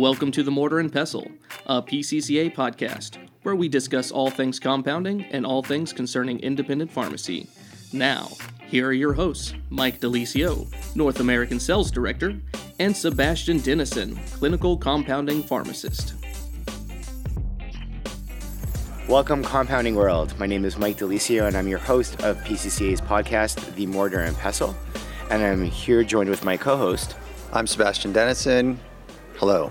Welcome to the Mortar and Pestle, a PCCA podcast where we discuss all things compounding and all things concerning independent pharmacy. Now, here are your hosts Mike De Lisio, North American Sales Director, and Sebastian Denison, Clinical Compounding Pharmacist. Welcome, Compounding World. My name is Mike De Lisio, and I'm your host of PCCA's podcast, The Mortar and Pestle. And I'm here joined with my co host. I'm Sebastian Denison. Hello.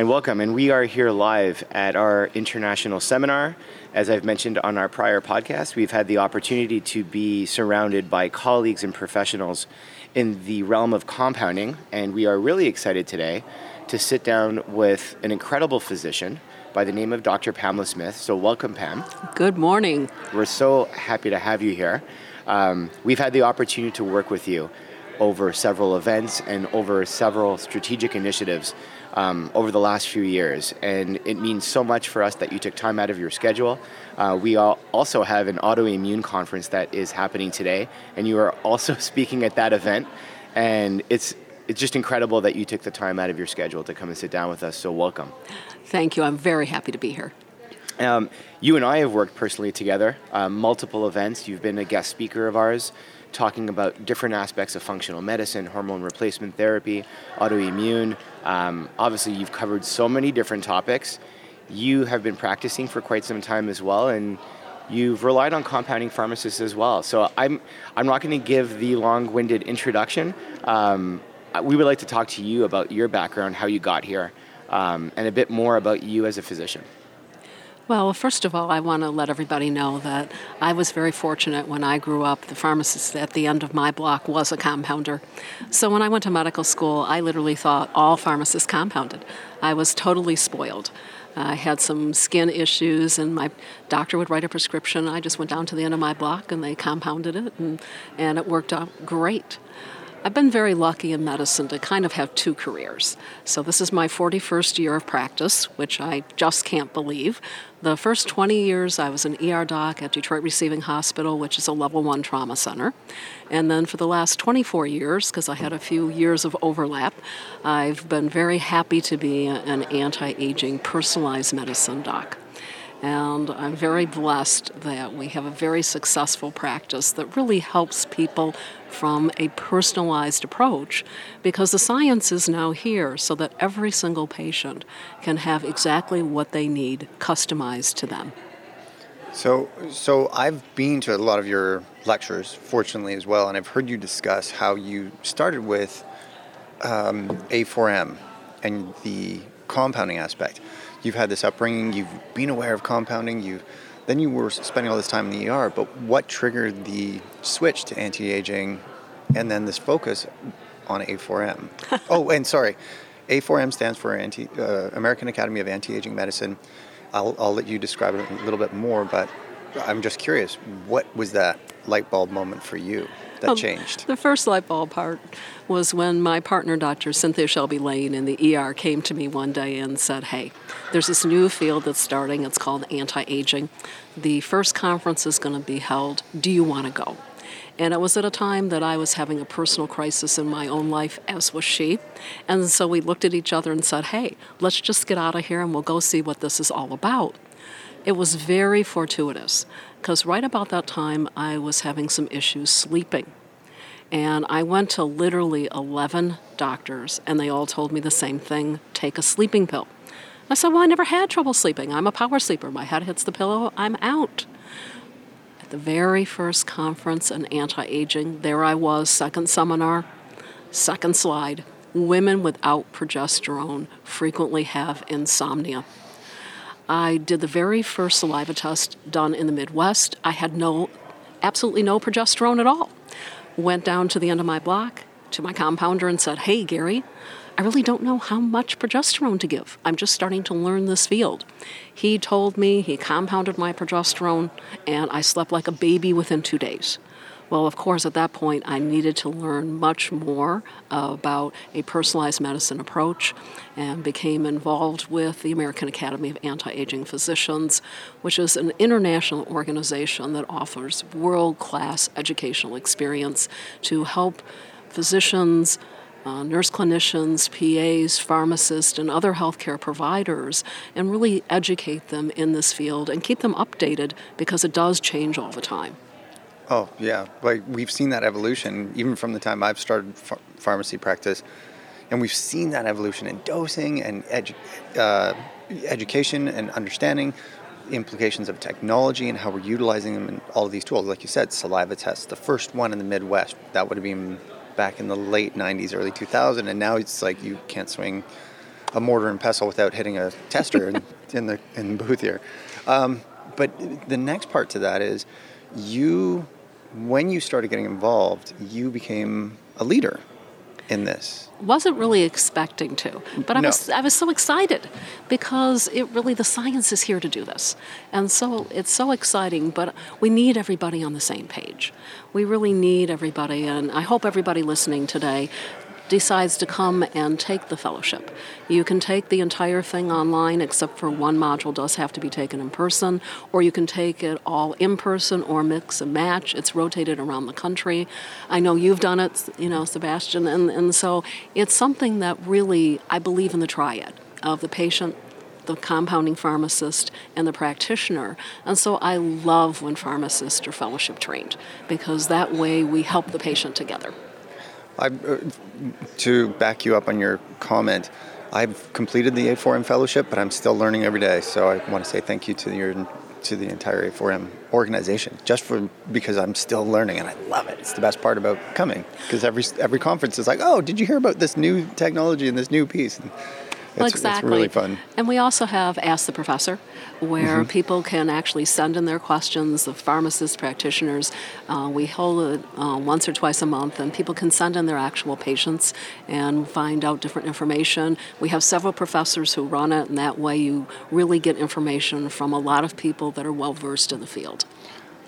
And welcome. And we are here live at our international seminar. As I've mentioned on our prior podcast, we've had the opportunity to be surrounded by colleagues and professionals in the realm of compounding. And we are really excited today to sit down with an incredible physician by the name of Dr. Pamela Smith. So, welcome, Pam. Good morning. We're so happy to have you here. Um, we've had the opportunity to work with you over several events and over several strategic initiatives um, over the last few years. And it means so much for us that you took time out of your schedule. Uh, we also have an autoimmune conference that is happening today, and you are also speaking at that event. And it's it's just incredible that you took the time out of your schedule to come and sit down with us. So welcome. Thank you. I'm very happy to be here. Um, you and I have worked personally together, um, multiple events. You've been a guest speaker of ours, talking about different aspects of functional medicine, hormone replacement therapy, autoimmune. Um, obviously, you've covered so many different topics. You have been practicing for quite some time as well, and you've relied on compounding pharmacists as well. So I'm I'm not going to give the long-winded introduction. Um, we would like to talk to you about your background, how you got here, um, and a bit more about you as a physician. Well, first of all, I want to let everybody know that I was very fortunate when I grew up. The pharmacist at the end of my block was a compounder. So when I went to medical school, I literally thought all pharmacists compounded. I was totally spoiled. I had some skin issues, and my doctor would write a prescription. I just went down to the end of my block and they compounded it, and, and it worked out great. I've been very lucky in medicine to kind of have two careers. So, this is my 41st year of practice, which I just can't believe. The first 20 years, I was an ER doc at Detroit Receiving Hospital, which is a level one trauma center. And then for the last 24 years, because I had a few years of overlap, I've been very happy to be an anti aging personalized medicine doc. And I'm very blessed that we have a very successful practice that really helps people from a personalized approach because the science is now here so that every single patient can have exactly what they need customized to them. So, so I've been to a lot of your lectures, fortunately as well, and I've heard you discuss how you started with um, A4M and the compounding aspect. You've had this upbringing, you've been aware of compounding, you then you were spending all this time in the ER, but what triggered the switch to anti-aging and then this focus on A4M? oh, and sorry, A4M stands for Anti, uh, American Academy of Anti-Aging Medicine. I'll, I'll let you describe it a little bit more, but I'm just curious, what was that light bulb moment for you? That changed? The first light bulb part was when my partner, Dr. Cynthia Shelby Lane, in the ER came to me one day and said, Hey, there's this new field that's starting. It's called anti aging. The first conference is going to be held. Do you want to go? And it was at a time that I was having a personal crisis in my own life, as was she. And so we looked at each other and said, Hey, let's just get out of here and we'll go see what this is all about. It was very fortuitous because right about that time I was having some issues sleeping. And I went to literally 11 doctors, and they all told me the same thing take a sleeping pill. I said, Well, I never had trouble sleeping. I'm a power sleeper. My head hits the pillow, I'm out. At the very first conference on anti aging, there I was, second seminar, second slide. Women without progesterone frequently have insomnia. I did the very first saliva test done in the Midwest. I had no, absolutely no progesterone at all. Went down to the end of my block to my compounder and said, Hey, Gary, I really don't know how much progesterone to give. I'm just starting to learn this field. He told me he compounded my progesterone, and I slept like a baby within two days. Well, of course, at that point, I needed to learn much more about a personalized medicine approach and became involved with the American Academy of Anti Aging Physicians, which is an international organization that offers world class educational experience to help physicians uh, nurse clinicians, PAs, pharmacists, and other healthcare providers and really educate them in this field and keep them updated because it does change all the time. Oh, yeah. Like we've seen that evolution even from the time I've started ph- pharmacy practice. And we've seen that evolution in dosing and edu- uh, education and understanding implications of technology and how we're utilizing them in all of these tools. Like you said, saliva tests, the first one in the Midwest, that would have been back in the late 90s, early 2000, and now it's like you can't swing a mortar and pestle without hitting a tester in, in, the in the booth here. Um, but the next part to that is you, when you started getting involved, you became a leader in this wasn't really expecting to, but I No. was I was so excited because it really the science is here to do this, and so it's so exciting. But we need everybody on the same page. We really need everybody, and I hope everybody listening today decides to come and take the fellowship. You can take the entire thing online, except for one module does have to be taken in person, or you can take it all in person or mix and match. It's rotated around the country. I know you've done it, you know, Sebastian, and, and so it's something that really, I believe in the triad of the patient, the compounding pharmacist, and the practitioner. And so I love when pharmacists are fellowship trained because that way we help the patient together. I, uh, to back you up on your comment, I've completed the A4M fellowship, but I'm still learning every day. So I want to say thank you to your to the entire A4M organization, just for because I'm still learning and I love it. It's the best part about coming because every every conference is like, oh, did you hear about this new technology and this new piece? And it's, Well, it's exactly. really fun. And we also have Ask the Professor, where Mm-hmm. people can actually send in their questions. The pharmacists, practitioners, uh, we hold it uh, once or twice a month, and people can send in their actual patients and find out different information. We have several professors who run it, and that way you really get information from a lot of people that are well versed in the field.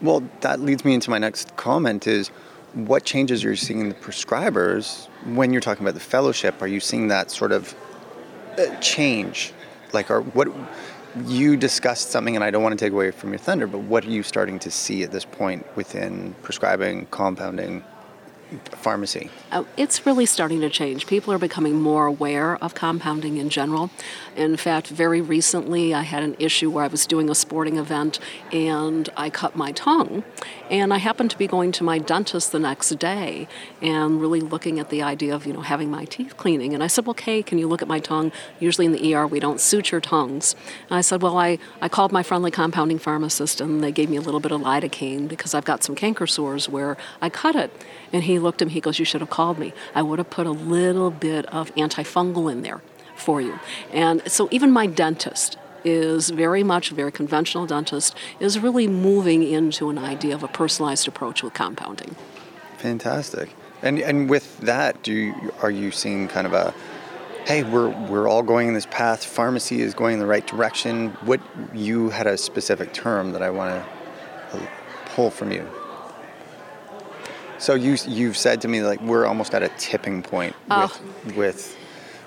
Well, that leads me into my next comment is what changes are you seeing in the prescribers when you're talking about the fellowship? Are you seeing that sort of change? Like, are what you discussed something, and I don't want to take away from your thunder, but what are you starting to see at this point within prescribing, compounding, pharmacy? Uh, it's really starting to change. People are becoming more aware of compounding in general. In fact, very recently I had an issue where I was doing a sporting event and I cut my tongue. And I happened to be going to my dentist the next day and really looking at the idea of, you know, having my teeth cleaning. And I said, well, Kay, can you look at my tongue? Usually in the ER we don't suture tongues. And I said, well, I, I called my friendly compounding pharmacist and they gave me a little bit of lidocaine because I've got some canker sores where I cut it. And he looked at me, he goes, You should have called me. I would have put a little bit of antifungal in there for you. And so even my dentist is very much a very conventional dentist is really moving into an idea of a personalized approach with compounding. Fantastic. And and with that, do you, are you seeing kind of a hey, we're we're all going in this path. Pharmacy is going in the right direction. What you had a specific term that I want to pull from you. So you you've said to me like we're almost at a tipping point Oh. with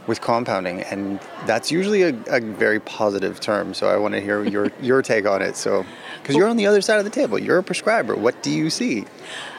with with compounding, and that's usually a, a very positive term. So I want to hear your your take on it. So because you're on the other side of the table, you're a prescriber. What do you see?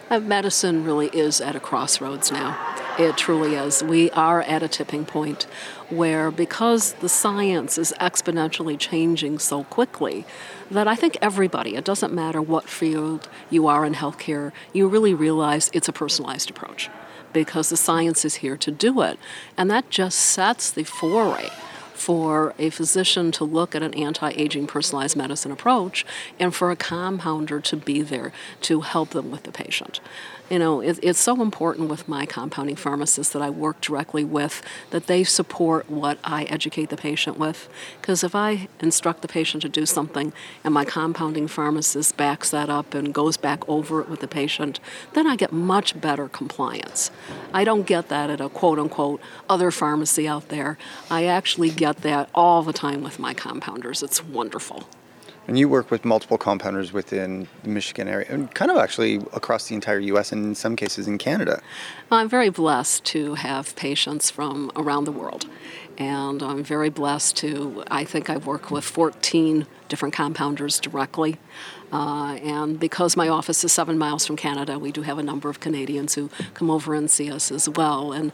Uh, medicine really is at a crossroads now. It truly is. We are at a tipping point where, because the science is exponentially changing so quickly, that I think everybody, it doesn't matter what field you are in healthcare, you really realize it's a personalized approach because the science is here to do it. And that just sets the foray for a physician to look at an anti aging personalized medicine approach and for a compounder to be there to help them with the patient. You know, it, it's so important with my compounding pharmacists that I work directly with that they support what I educate the patient with. Because if I instruct the patient to do something and my compounding pharmacist backs that up and goes back over it with the patient, then I get much better compliance. I don't get that at a quote unquote other pharmacy out there. I actually get that all the time with my compounders. It's wonderful. And you work with multiple compounders within the Michigan area, and kind of actually across the entire U.S. and in some cases in Canada. I'm very blessed to have patients from around the world. And I'm very blessed to, I think I work with 14 different compounders directly. Uh, and because my office is seven miles from Canada, we do have a number of Canadians who come over and see us as well. And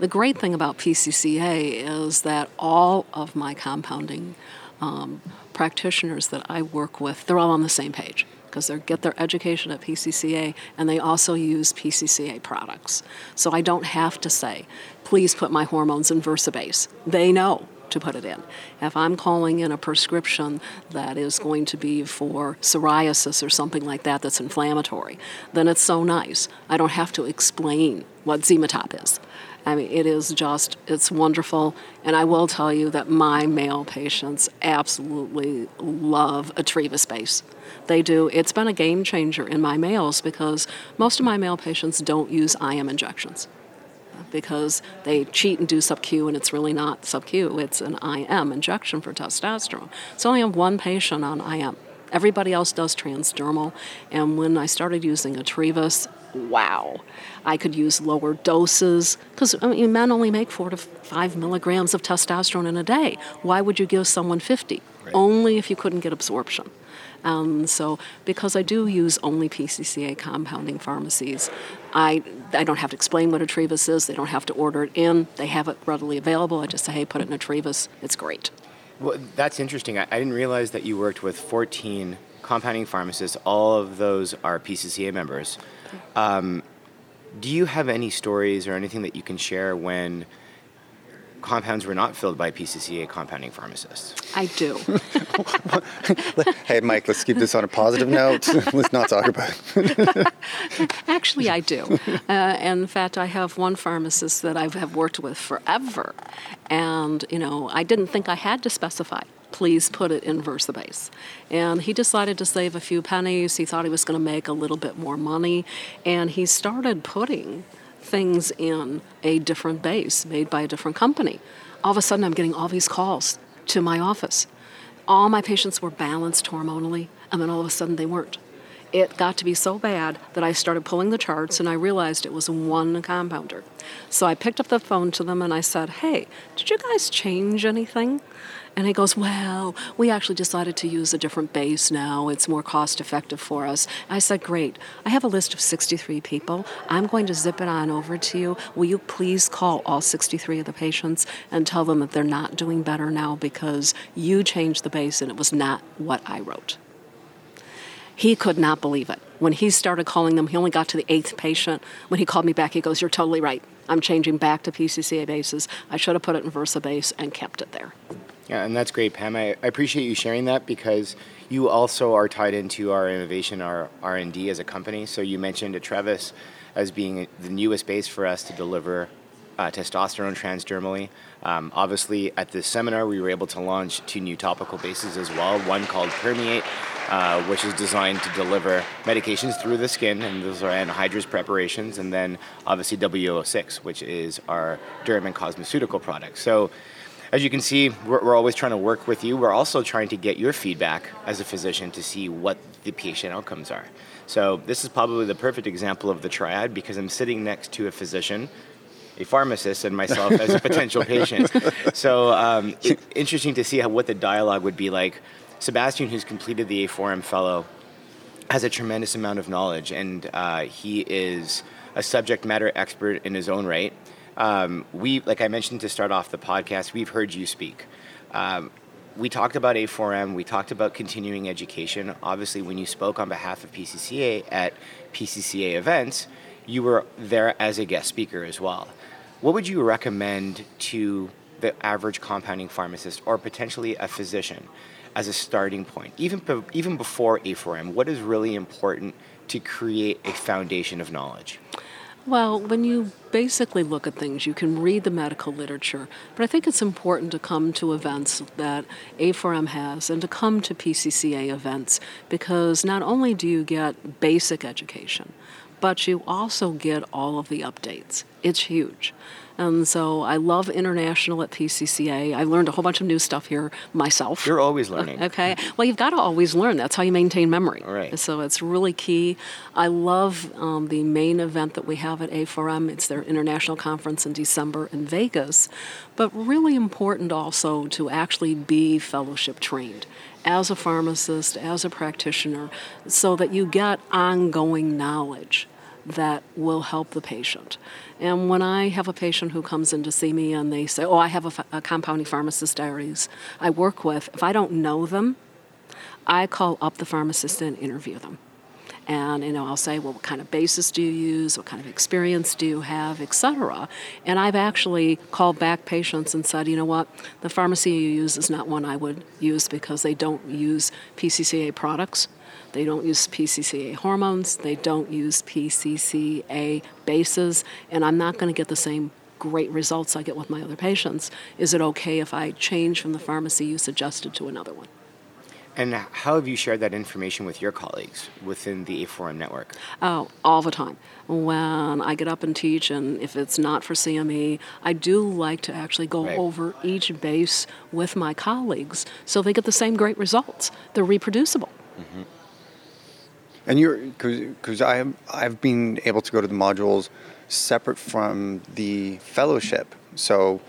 The great thing about PCCA is that all of my compounding um, practitioners that I work with, they're all on the same page because they get their education at PCCA and they also use PCCA products. So I don't have to say, please put my hormones in Versabase. They know to put it in. If I'm calling in a prescription that is going to be for psoriasis or something like that that's inflammatory, then it's so nice. I don't have to explain what XemaTop is. I mean, it is just, it's wonderful. And I will tell you that my male patients absolutely love Atrevis base. They do. It's been a game changer in my males because most of my male patients don't use IM injections because they cheat and do sub Q, and it's really not sub Q, it's an IM injection for testosterone. So I have one patient on IM. Everybody else does transdermal, and when I started using Atrevis, wow, I could use lower doses because I mean, men only make four to five milligrams of testosterone in a day. Why would you give someone 50? Right. Only if you couldn't get absorption. Um, so, because I do use only PCCA compounding pharmacies, I, I don't have to explain what Atrevis is. They don't have to order it in. They have it readily available. I just say, hey, put it in Atrevis. It's great. Well, that's interesting. I, I didn't realize that you worked with 14 compounding pharmacists. All of those are PCCA members. Um, do you have any stories or anything that you can share when compounds were not filled by PCCA compounding pharmacists? I do. hey, Mike, let's keep this on a positive note. let's not talk about it. Actually, I do. Uh, in fact, I have one pharmacist that I have worked with forever. And, you know, I didn't think I had to specify please put it in Versabase. And he decided to save a few pennies. He thought he was going to make a little bit more money. And he started putting things in a different base made by a different company. All of a sudden, I'm getting all these calls to my office. All my patients were balanced hormonally, and then all of a sudden they weren't. It got to be so bad that I started pulling the charts and I realized it was one compounder. So I picked up the phone to them and I said, Hey, did you guys change anything? And he goes, Well, we actually decided to use a different base now. It's more cost effective for us. I said, Great. I have a list of 63 people. I'm going to zip it on over to you. Will you please call all 63 of the patients and tell them that they're not doing better now because you changed the base and it was not what I wrote? He could not believe it. When he started calling them, he only got to the eighth patient. When he called me back, he goes, You're totally right. I'm changing back to PCCA bases. I should have put it in Versabase and kept it there. Yeah, and that's great, Pam. I, I appreciate you sharing that because you also are tied into our innovation, our R and D as a company. So you mentioned Atrevis as being the newest base for us to deliver uh, testosterone transdermally. Um, obviously, at this seminar, we were able to launch two new topical bases as well. One called Permeate, uh, which is designed to deliver medications through the skin, and those are anhydrous preparations. And then obviously W06, which is our derm and cosmeceutical product. So as you can see, we're, we're, always trying to work with you. We're also trying to get your feedback as a physician to see what the patient outcomes are. So this is probably the perfect example of the triad because I'm sitting next to a physician, a pharmacist, and myself as a potential patient. So um, it, interesting to see how what the dialogue would be like. Sebastian, who's completed the A4M fellow, has a tremendous amount of knowledge, and uh, he is a subject matter expert in his own right um, we, like I mentioned to start off the podcast, we've heard you speak. Um, we talked about A4M, we talked about continuing education. Obviously, when you spoke on behalf of PCCA at PCCA events, you were there as a guest speaker as well. What would you recommend to the average compounding pharmacist or potentially a physician as a starting point, even, even before A4M? What is really important to create a foundation of knowledge? Well, when you basically look at things, you can read the medical literature, but I think it's important to come to events that A4M has and to come to PCCA events because not only do you get basic education, but you also get all of the updates. It's huge. And so I love international at PCCA. I learned a whole bunch of new stuff here myself. You're always learning. Okay. Well, you've got to always learn. That's how you maintain memory. All right. So it's really key. I love um, the main event that we have at A4M. It's their international conference in December in Vegas. But really important also to actually be fellowship trained as a pharmacist, as a practitioner, so that you get ongoing knowledge that will help the patient. And when I have a patient who comes in to see me and they say, Oh, I have a, compounding pharmacist diaries I work with, if I don't know them, I call up the pharmacist and interview them. And you know, I'll say, well, what kind of basis do you use? What kind of experience do you have, etc. And I've actually called back patients and said, you know what, the pharmacy you use is not one I would use because they don't use PCCA products. They don't use PCCA hormones. They don't use PCCA bases. And I'm not going to get the same great results I get with my other patients. Is it okay if I change from the pharmacy you suggested to another one? And how have you shared that information with your colleagues within the A4M network? Oh, all the time. When I get up and teach, and if it's not for CME, I do like to actually go Right. over each base with my colleagues so they get the same great results. They're reproducible. Mm-hmm. And you're because I've I've been able to go to the modules separate from the fellowship, so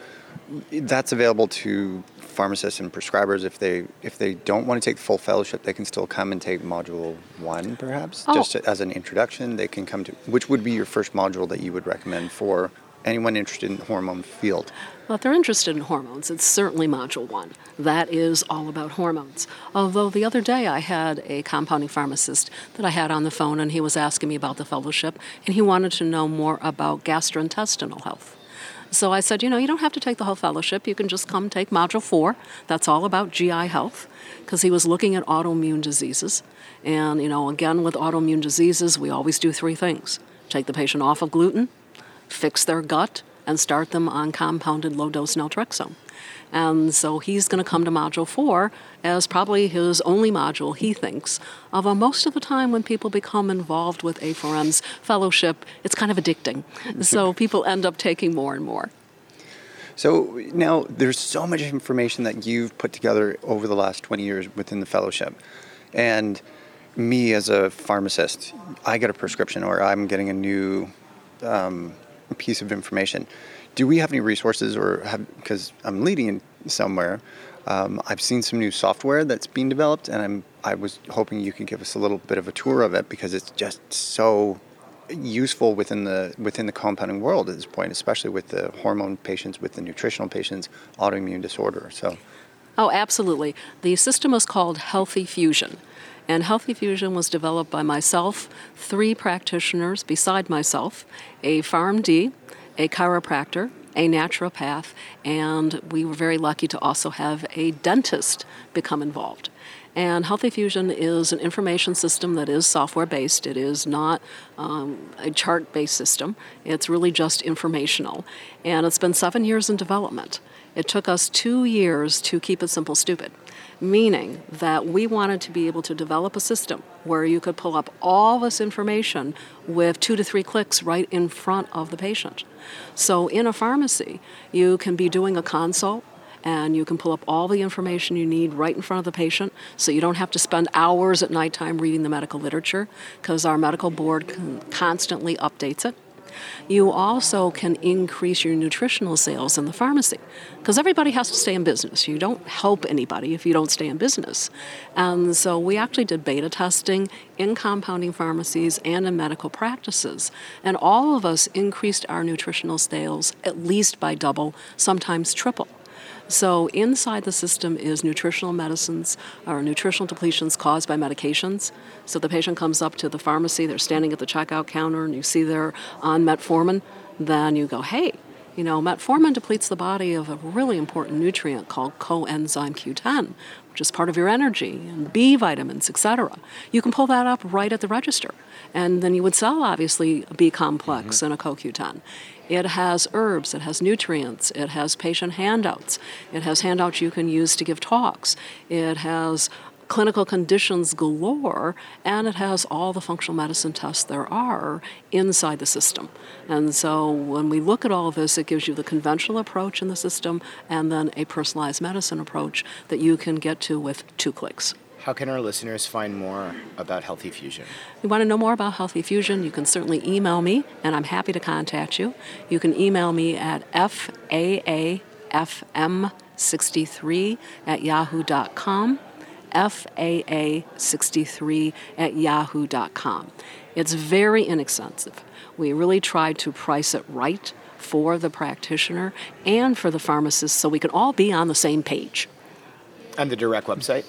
that's available to pharmacists and prescribers if they if they don't want to take the full fellowship, they can still come and take module one, perhaps, Oh. just as an introduction. They can come to which would be your first module that you would recommend for anyone interested in the hormone field. Well, if they're interested in hormones, it's certainly Module 1. That is all about hormones. Although the other day I had a compounding pharmacist that I had on the phone, and he was asking me about the fellowship, and he wanted to know more about gastrointestinal health. So I said, you know, you don't have to take the whole fellowship. You can just come take Module 4. That's all about GI health, because he was looking at autoimmune diseases. And, you know, again, with autoimmune diseases, we always do three things take the patient off of gluten, fix their gut and start them on compounded low dose naltrexone. And so he's going to come to module four as probably his only module, he thinks. Although most of the time, when people become involved with A4M's fellowship, it's kind of addicting. So people end up taking more and more. So now there's so much information that you've put together over the last 20 years within the fellowship. And me as a pharmacist, I get a prescription or I'm getting a new um, piece of information. Do we have any resources or have, because I'm leading somewhere, um, I've seen some new software that's being developed and I'm, I was hoping you could give us a little bit of a tour of it because it's just so useful within the within the compounding world at this point, especially with the hormone patients, with the nutritional patients, autoimmune disorder. So, Oh, absolutely. The system is called Healthy Fusion. And Healthy Fusion was developed by myself, three practitioners beside myself, a PharmD, a chiropractor, a naturopath, and we were very lucky to also have a dentist become involved. And Healthy Fusion is an information system that is software based. It is not um, a chart based system. It's really just informational. And it's been seven years in development. It took us two years to keep it simple, stupid, meaning that we wanted to be able to develop a system where you could pull up all this information with two to three clicks right in front of the patient. So in a pharmacy, you can be doing a consult and you can pull up all the information you need right in front of the patient so you don't have to spend hours at nighttime reading the medical literature because our medical board constantly updates it. You also can increase your nutritional sales in the pharmacy because everybody has to stay in business. You don't help anybody if you don't stay in business. And so we actually did beta testing in compounding pharmacies and in medical practices. And all of us increased our nutritional sales at least by double, sometimes triple. So inside the system is nutritional medicines or nutritional depletions caused by medications. So the patient comes up to the pharmacy, they're standing at the checkout counter, and you see they're on metformin. Then you go, hey, you know, metformin depletes the body of a really important nutrient called coenzyme Q10, which is part of your energy and B vitamins, etc. You can pull that up right at the register, and then you would sell obviously a B complex mm-hmm. and a CoQ10. It has herbs, it has nutrients, it has patient handouts, it has handouts you can use to give talks, it has clinical conditions galore, and it has all the functional medicine tests there are inside the system. And so when we look at all of this, it gives you the conventional approach in the system and then a personalized medicine approach that you can get to with two clicks. How can our listeners find more about Healthy Fusion? you want to know more about Healthy Fusion, you can certainly email me, and I'm happy to contact you. You can email me at faafm63 at yahoo.com, faa63 at yahoo.com. It's very inexpensive. We really tried to price it right for the practitioner and for the pharmacist so we can all be on the same page. And the direct website?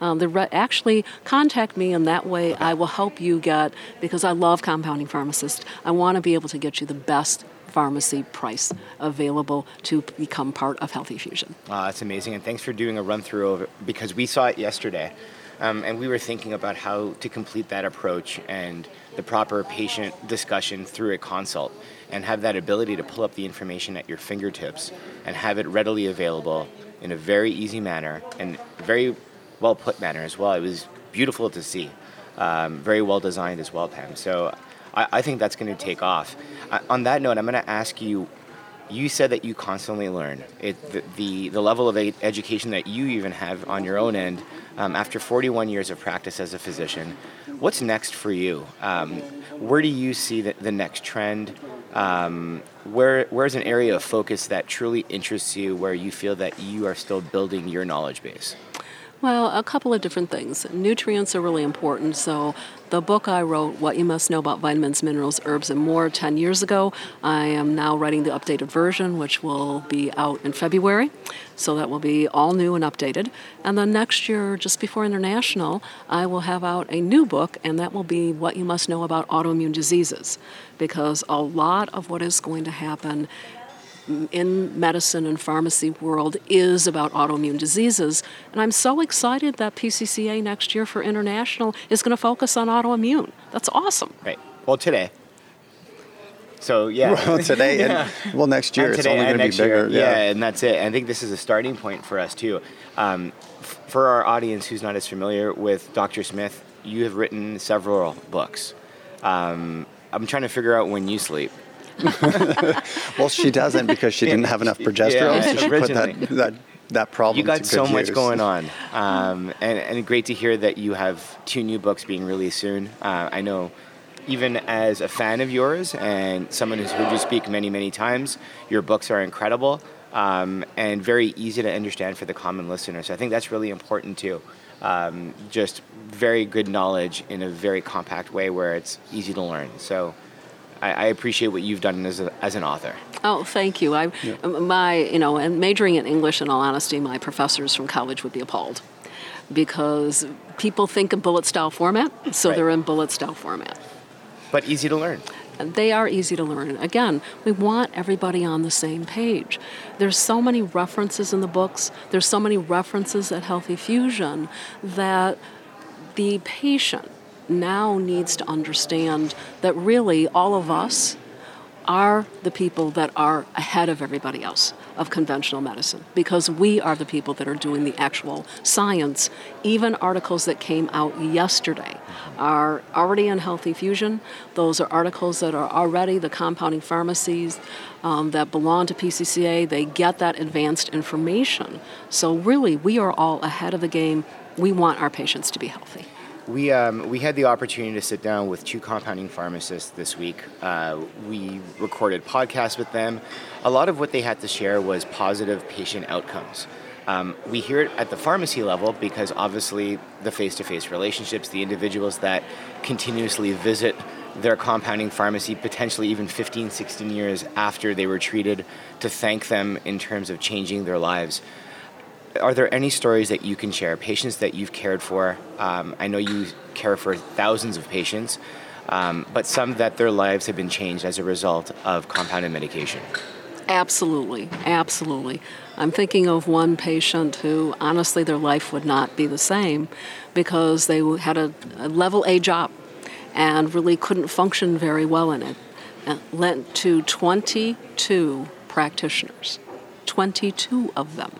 Um, the re- actually contact me, and that way I will help you get because I love compounding pharmacists. I want to be able to get you the best pharmacy price available to become part of Healthy Fusion. Uh, that's amazing, and thanks for doing a run through of it because we saw it yesterday, um, and we were thinking about how to complete that approach and the proper patient discussion through a consult and have that ability to pull up the information at your fingertips and have it readily available in a very easy manner and very well put manner as well. It was beautiful to see, um, very well designed as well, Pam. So I, I think that's going to take off. On that note, I'm going to ask you. You said that you constantly learn. It, the, the, the level of education that you even have on your own end um, after 41 years of practice as a physician. What's next for you? Um, where do you see the, the next trend? Um, where where's an area of focus that truly interests you, where you feel that you are still building your knowledge base? Well, a couple of different things. Nutrients are really important. So, the book I wrote, What You Must Know About Vitamins, Minerals, Herbs, and More, 10 years ago, I am now writing the updated version, which will be out in February. So, that will be all new and updated. And then next year, just before International, I will have out a new book, and that will be What You Must Know About Autoimmune Diseases. Because a lot of what is going to happen in medicine and pharmacy world is about autoimmune diseases. And I'm so excited that PCCA next year for international is going to focus on autoimmune. That's awesome. Right. Well, today. So yeah. Well, today yeah. and well next year it's only going to be bigger. yeah. yeah. and that's it. I think this is a starting point for us too. Um, f- for our audience who's not as familiar with Dr. Smith, you have written several books. Um, I'm trying to figure out when you sleep. well, she doesn't because she didn't have enough progesterone, yeah, so she put that, that that problem. You got so much going on, um, and, and great to hear that you have two new books being released soon. Uh, I know, even as a fan of yours and someone who's heard you speak many, many times, your books are incredible um, and very easy to understand for the common listener. So I think that's really important too. Um, just very good knowledge in a very compact way where it's easy to learn. So I, I appreciate what you've done as, a, as an author. Oh, thank you. I, yeah. Um, my, you know, and majoring in English, in all honesty, my professors from college would be appalled because people think in bullet style format, so right. they're in bullet style format. But easy to learn. They are easy to learn. Again, we want everybody on the same page. There's so many references in the books, there's so many references at Healthy Fusion that the patient now needs to understand that really all of us are the people that are ahead of everybody else of conventional medicine because we are the people that are doing the actual science. Even articles that came out yesterday are already in Healthy Fusion. Those are articles that are already the compounding pharmacies um, that belong to PCCA. They get that advanced information. So, really, we are all ahead of the game. We want our patients to be healthy. We, um, we had the opportunity to sit down with two compounding pharmacists this week. Uh, we recorded podcasts with them. A lot of what they had to share was positive patient outcomes. Um, we hear it at the pharmacy level because obviously the face to face relationships, the individuals that continuously visit their compounding pharmacy, potentially even 15, 16 years after they were treated, to thank them in terms of changing their lives are there any stories that you can share? Patients that you've cared for? Um, I know you care for thousands of patients, um, but some that their lives have been changed as a result of compounded medication. Absolutely, absolutely. I'm thinking of one patient who honestly their life would not be the same because they had a, a level A job and really couldn't function very well in it. And led to 22 practitioners, 22 of them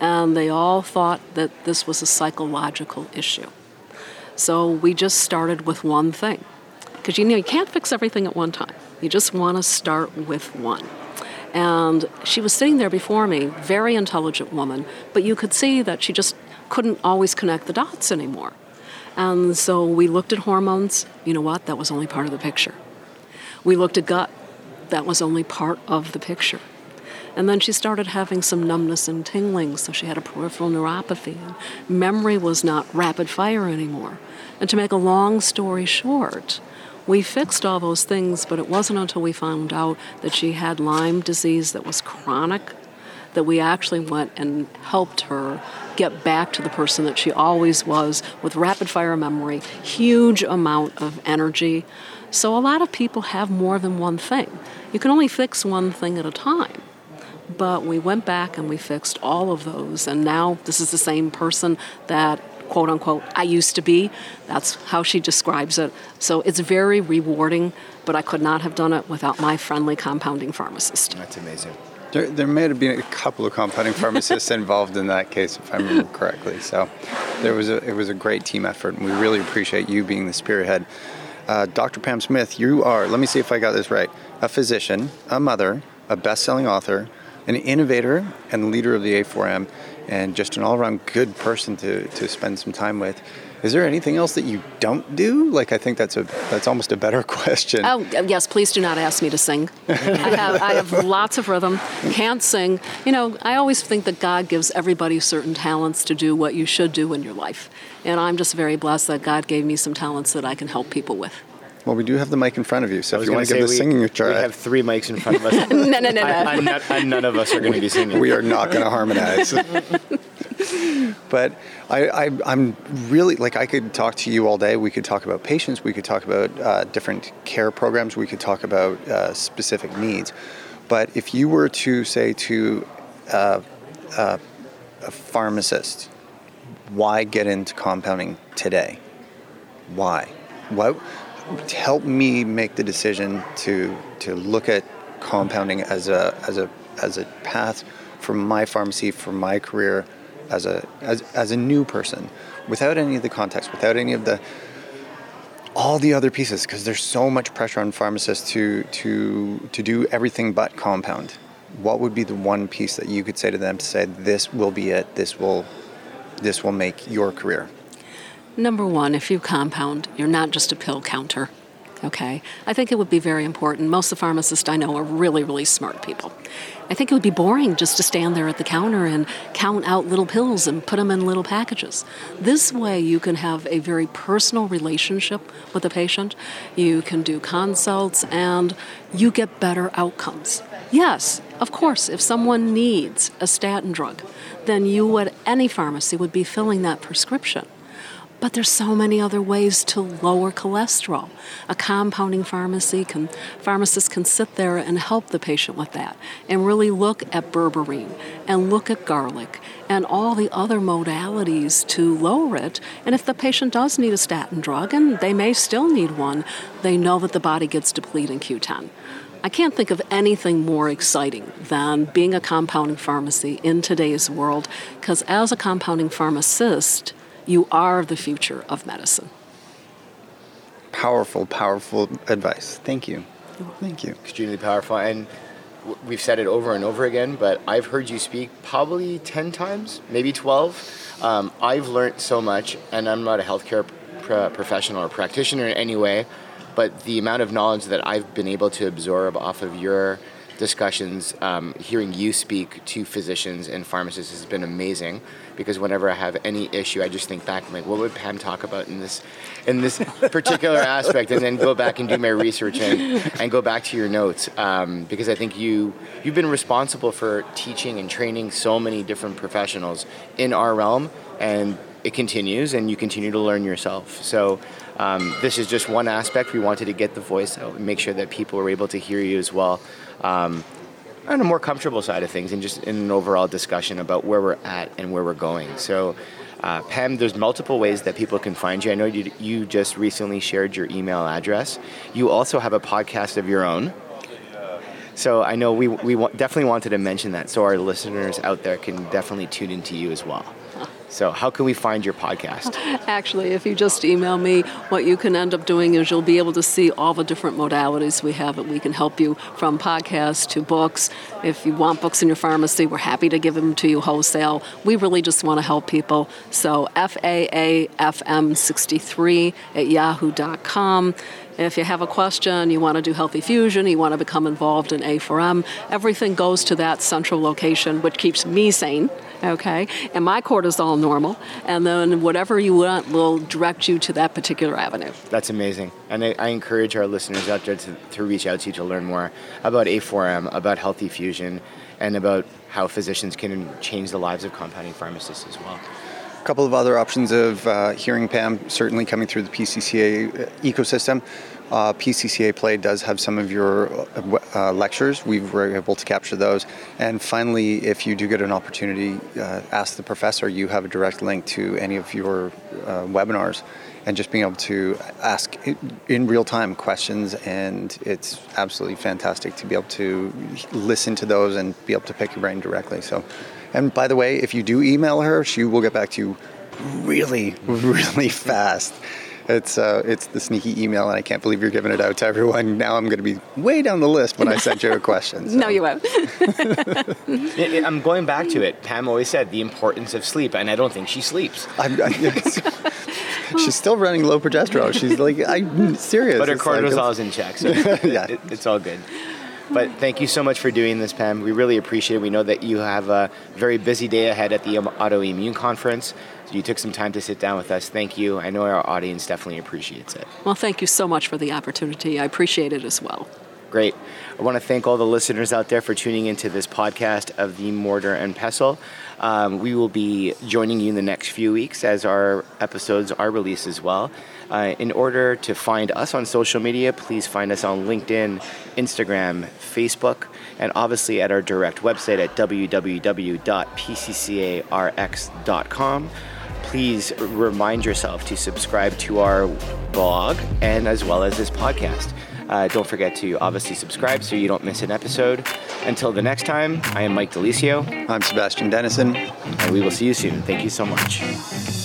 and they all thought that this was a psychological issue. So we just started with one thing. Because you know, you can't fix everything at one time. You just want to start with one. And she was sitting there before me, very intelligent woman, but you could see that she just couldn't always connect the dots anymore. And so we looked at hormones. You know what? That was only part of the picture. We looked at gut. That was only part of the picture. And then she started having some numbness and tingling, so she had a peripheral neuropathy. And memory was not rapid fire anymore. And to make a long story short, We fixed all those things, but it wasn't until we found out that she had Lyme disease that was chronic that we actually went and helped her get back to the person that she always was with rapid fire memory, huge amount of energy. So a lot of people have more than one thing. You can only fix one thing at a time. But we went back and we fixed all of those, and now this is the same person that quote unquote I used to be. That's how she describes it. So it's very rewarding, but I could not have done it without my friendly compounding pharmacist. That's amazing. There, there may have been a couple of compounding pharmacists involved in that case, if I remember correctly. So there was a, it was a great team effort, and we really appreciate you being the spearhead. Uh, Dr. Pam Smith, you are, let me see if I got this right, a physician, a mother, a best selling author, an innovator, and leader of the A4M, and just an all around good person to, to spend some time with. Is there anything else that you don't do? Like, I think that's a that's almost a better question. Oh yes, please do not ask me to sing. I have I have lots of rhythm. Can't sing. You know, I always think that God gives everybody certain talents to do what you should do in your life, and I'm just very blessed that God gave me some talents that I can help people with. Well, we do have the mic in front of you, so if you want to give the singing a try. we have three mics in front of us. No, no, no, no. and, none, and none of us are going to be singing. we are not going to harmonize. but I, I, I'm really like I could talk to you all day. We could talk about patients. We could talk about uh, different care programs. We could talk about uh, specific needs. But if you were to say to uh, uh, a pharmacist, why get into compounding today? Why? What? Help me make the decision to to look at compounding as a as a as a path for my pharmacy for my career as a as, as a new person without any of the context without any of the all the other pieces because there's so much pressure on pharmacists to to to do everything but compound. What would be the one piece that you could say to them to say this will be it. This will this will make your career Number one, if you compound, you're not just a pill counter. Okay? I think it would be very important. Most of the pharmacists I know are really, really smart people. I think it would be boring just to stand there at the counter and count out little pills and put them in little packages. This way, you can have a very personal relationship with the patient. You can do consults and you get better outcomes. Yes, of course, if someone needs a statin drug, then you at any pharmacy would be filling that prescription. But there's so many other ways to lower cholesterol. A compounding pharmacy can pharmacists can sit there and help the patient with that and really look at berberine and look at garlic and all the other modalities to lower it. And if the patient does need a statin drug, and they may still need one, they know that the body gets depleted in Q10. I can't think of anything more exciting than being a compounding pharmacy in today's world because as a compounding pharmacist, you are the future of medicine. powerful powerful advice. Thank you. Thank you. Extremely powerful. And we've said it over and over again but i've heard you speak probably 10 times maybe 12 um, i've learned so much and i'm not a healthcare pr- professional or practitioner in any way but the amount of knowledge that i've been able to absorb off of your discussions um, hearing you speak to physicians and pharmacists has been amazing because whenever i have any issue i just think back I'm like what would pam talk about in this in this particular aspect? And then go back and do my research and, and go back to your notes. Um, because i think you you've been responsible for teaching and training so many different professionals in our realm and it continues and you continue to learn yourself. So um, this is just one aspect. We wanted to get the voice out and make sure that people were able to hear you as well. Um, on a more comfortable side of things and just in an overall discussion about where we're at and where we're going. So, uh, Pam, there's multiple ways that people can find you. I know you, you just recently shared your email address. You also have a podcast of your own. So I know we, we definitely wanted to mention that so our listeners out there can definitely tune into you as well. So, how can we find your podcast? Actually, if you just email me, what you can end up doing is you'll be able to see all the different modalities we have that we can help you from podcasts to books. If you want books in your pharmacy, we're happy to give them to you wholesale. We really just want to help people. So, FAAFM63 at yahoo.com. If you have a question, you want to do healthy fusion, you want to become involved in A4M, everything goes to that central location, which keeps me sane, okay? And my cortisol normal, and then whatever you want will direct you to that particular avenue. That's amazing. And I, I encourage our listeners out there to, to reach out to you to learn more about A4M, about healthy fusion, and about how physicians can change the lives of compounding pharmacists as well. A couple of other options of uh, hearing PAM, certainly coming through the PCCA ecosystem. Uh, PCCA Play does have some of your uh, uh, lectures. We were able to capture those. And finally, if you do get an opportunity, uh, ask the professor. You have a direct link to any of your uh, webinars and just being able to ask in real time questions. And it's absolutely fantastic to be able to listen to those and be able to pick your brain directly. So, and by the way, if you do email her, she will get back to you really, really fast. It's uh, it's the sneaky email, and I can't believe you're giving it out to everyone. Now I'm going to be way down the list when I send you a question. So. no, you won't. I'm going back to it. Pam always said the importance of sleep, and I don't think she sleeps. I'm, I, she's still running low progesterone. She's like, I'm serious. But her It's cortisol's like, in check, so Yeah. it, it's all good. But thank you so much for doing this, Pam. We really appreciate it. We know that you have a very busy day ahead at the autoimmune conference. So you took some time to sit down with us. Thank you. I know our audience definitely appreciates it. well, thank you so much for the opportunity. I appreciate it as well. Great. I want to thank all the listeners out there for tuning into this podcast of the Mortar and Pestle. Um, we will be joining you in the next few weeks as our episodes are released as well. Uh, in order to find us on social media, please find us on LinkedIn, Instagram, Facebook, and obviously at our direct website at www.pccarx.com. Please remind yourself to subscribe to our blog and as well as this podcast. Uh, don't forget to obviously subscribe so you don't miss an episode. Until the next time, I am Mike De Lisio, I'm Sebastian Denison. and we will see you soon. Thank you so much.